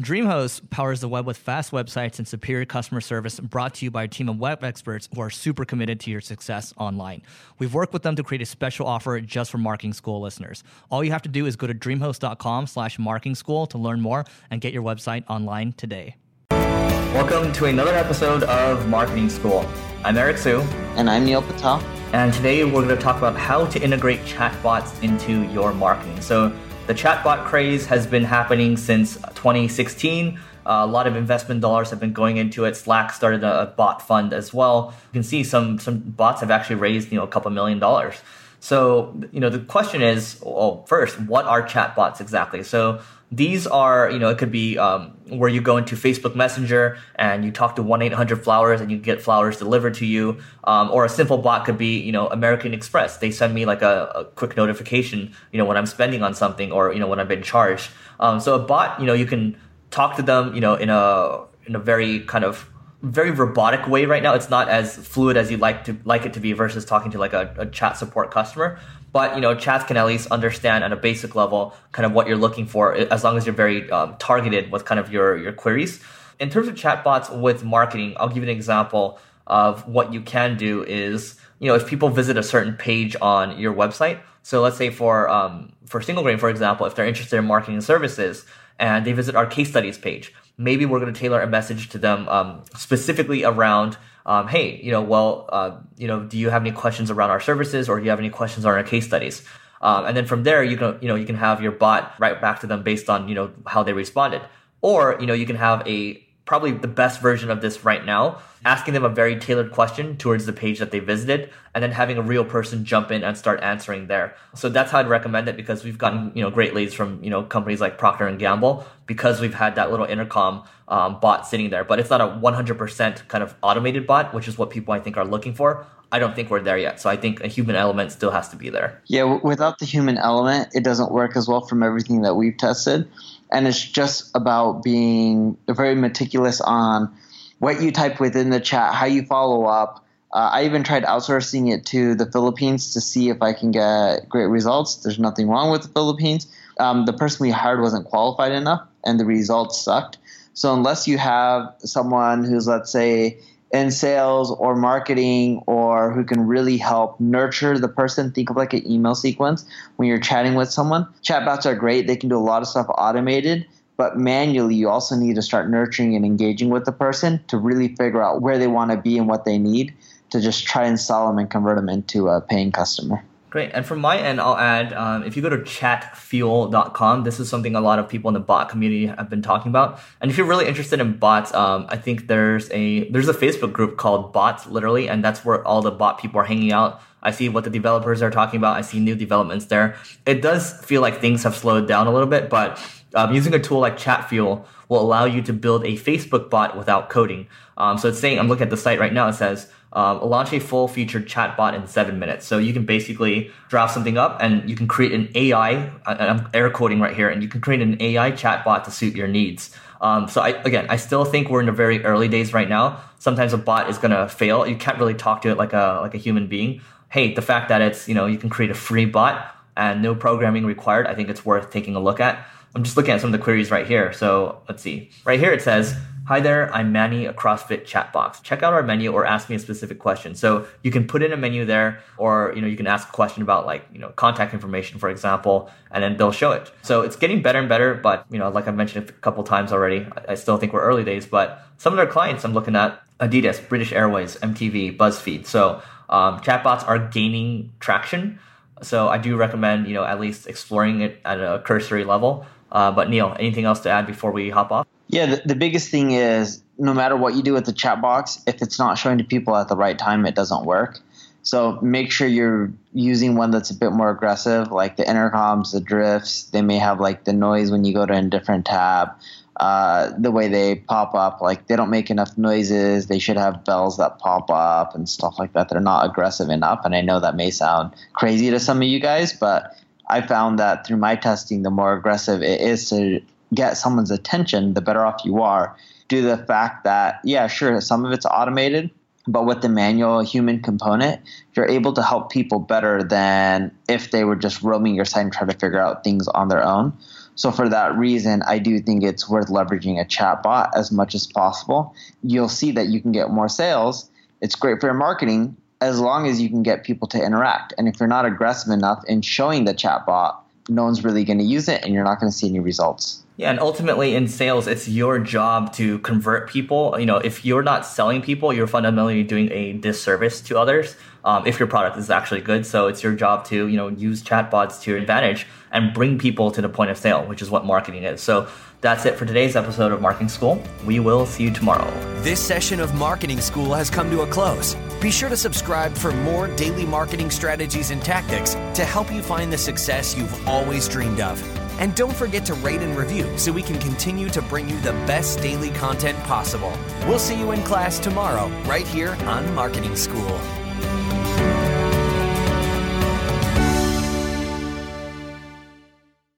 DreamHost powers the web with fast websites and superior customer service brought to you by a team of web experts who are super committed to your success online. We've worked with them to create a special offer just for marketing school listeners. All you have to do is go to dreamhost.com slash marketing school to learn more and get your website online today. Welcome to another episode of Marketing School. I'm Eric Siu. And I'm Neil Patel. And today we're going to talk about how to integrate chatbots into your marketing. So the chatbot craze has been happening since 2016. Uh, a lot of investment dollars have been going into it. Slack started a, a, bot fund as well. You can see some some bots have actually raised you know a couple million dollars. So you know the question is, well, first, what are chatbots exactly? So these are, you know, it could be um, where you go into Facebook Messenger and you talk to 1 800 Flowers and you get flowers delivered to you. Um, or a simple bot could be, you know, American Express. They send me like a, a, quick notification, you know, when I'm spending on something or, you know, when I've been charged. Um, so a bot, you know, you can talk to them, you know, in a, in a very kind of very robotic way right now. It's not as fluid as you'd like to like it to be versus talking to like a, a chat support customer. But you know, chats can at least understand at a basic level kind of what you're looking for, as long as you're very um, targeted with kind of your your queries. In terms of chatbots with marketing, I'll give you an example of what you can do. Is you know, if people visit a certain page on your website, so let's say for um, for single grain, for example, if they're interested in marketing services and they visit our case studies page, maybe we're going to tailor a message to them um, specifically around um, hey, you know, well, uh, you know, do you have any questions around our services or do you have any questions on our case studies? Um, and then from there, you can, you know, you can have your bot write back to them based on, you know, how they responded. Or, you know, you can have a probably the best version of this right now, asking them a very tailored question towards the page that they visited, and then having a real person jump in and start answering there. So that's how I'd recommend it because we've gotten you know great leads from you know companies like Procter and Gamble because we've had that little intercom um, bot sitting there. But it's not a 100% kind of automated bot, which is what people I think are looking for. I don't think we're there yet. So I think a human element still has to be there. Yeah, without the human element, it doesn't work as well from everything that we've tested and it's just about being very meticulous on what you type within the chat, how you follow up. Uh, I even tried outsourcing it to the Philippines to see if I can get great results. There's nothing wrong with the Philippines. Um, the person we hired wasn't qualified enough, and the results sucked. So unless you have someone who's, let's say, in sales or marketing or who can really help nurture the person. Think of like an email sequence when you're chatting with someone. Chatbots are great. They can do a lot of stuff automated, but manually you also need to start nurturing and engaging with the person to really figure out where they want to be and what they need to just try and sell them and convert them into a paying customer. Great. And from my end, I'll add um, if you go to chatfuel.com, this is something a lot of people in the bot community have been talking about. And if you're really interested in bots, um, I think there's a there's a Facebook group called Bots Literally, and that's where all the bot people are hanging out. I see what the developers are talking about. I see new developments there. It does feel like things have slowed down a little bit, but um, using a tool like ChatFuel will allow you to build a Facebook bot without coding. Um, so it's saying, I'm looking at the site right now. It says um, launch a full featured chatbot in seven minutes. So you can basically draft something up and you can create an AI, I'm air quoting right here, and you can create an AI chatbot to suit your needs. Um, so I, again, I still think we're in the very early days right now. Sometimes a bot is going to fail. You can't really talk to it like a, like a human being. Hey, the fact that it's, you know, you can create a free bot and no programming required, I think it's worth taking a look at. I'm just looking at some of the queries right here. So let's see. Right here it says, Hi there, I'm Manny, a CrossFit chatbot. Check out our menu or ask me a specific question. So you can put in a menu there, or you know, you can ask a question about like, you know, contact information, for example, and then they'll show it. So it's getting better and better, but you know, like I've mentioned a couple times already, I still think we're early days, but some of their clients I'm looking at Adidas, British Airways, MTV, BuzzFeed. So um, chatbots are gaining traction. So I do recommend, you know, at least exploring it at a cursory level. Uh, but Neil, anything else to add before we hop off? Yeah, the, the biggest thing is no matter what you do with the chatbot, if it's not showing to people at the right time, it doesn't work. So make sure you're using one that's a bit more aggressive, like the intercoms, the drifts. They may have like the noise when you go to a different tab. Uh, the way they pop up, like they don't make enough noises. They should have bells that pop up and stuff like that. They're not aggressive enough. And I know that may sound crazy to some of you guys, but I found that through my testing, the more aggressive it is to get someone's attention, the better off you are. Due to the fact that, yeah, sure, some of it's automated, but with the manual human component, you're able to help people better than if they were just roaming your site and trying to figure out things on their own. So for that reason, I do think it's worth leveraging a chatbot as much as possible. You'll see that you can get more sales. It's great for your marketing as long as you can get people to interact. And if you're not aggressive enough in showing the chatbot, no one's really going to use it and you're not going to see any results. Yeah, and ultimately in sales, it's your job to convert people. You know, if you're not selling people, you're fundamentally doing a disservice to others. Um, if your product is actually good, so it's your job to you know use chatbots to your advantage and bring people to the point of sale, which is what marketing is. So that's it for today's episode of Marketing School. We will see you tomorrow. This session of Marketing School has come to a close. Be sure to subscribe for more daily marketing strategies and tactics to help you find the success you've always dreamed of. And don't forget to rate and review so we can continue to bring you the best daily content possible. We'll see you in class tomorrow, right here on Marketing School.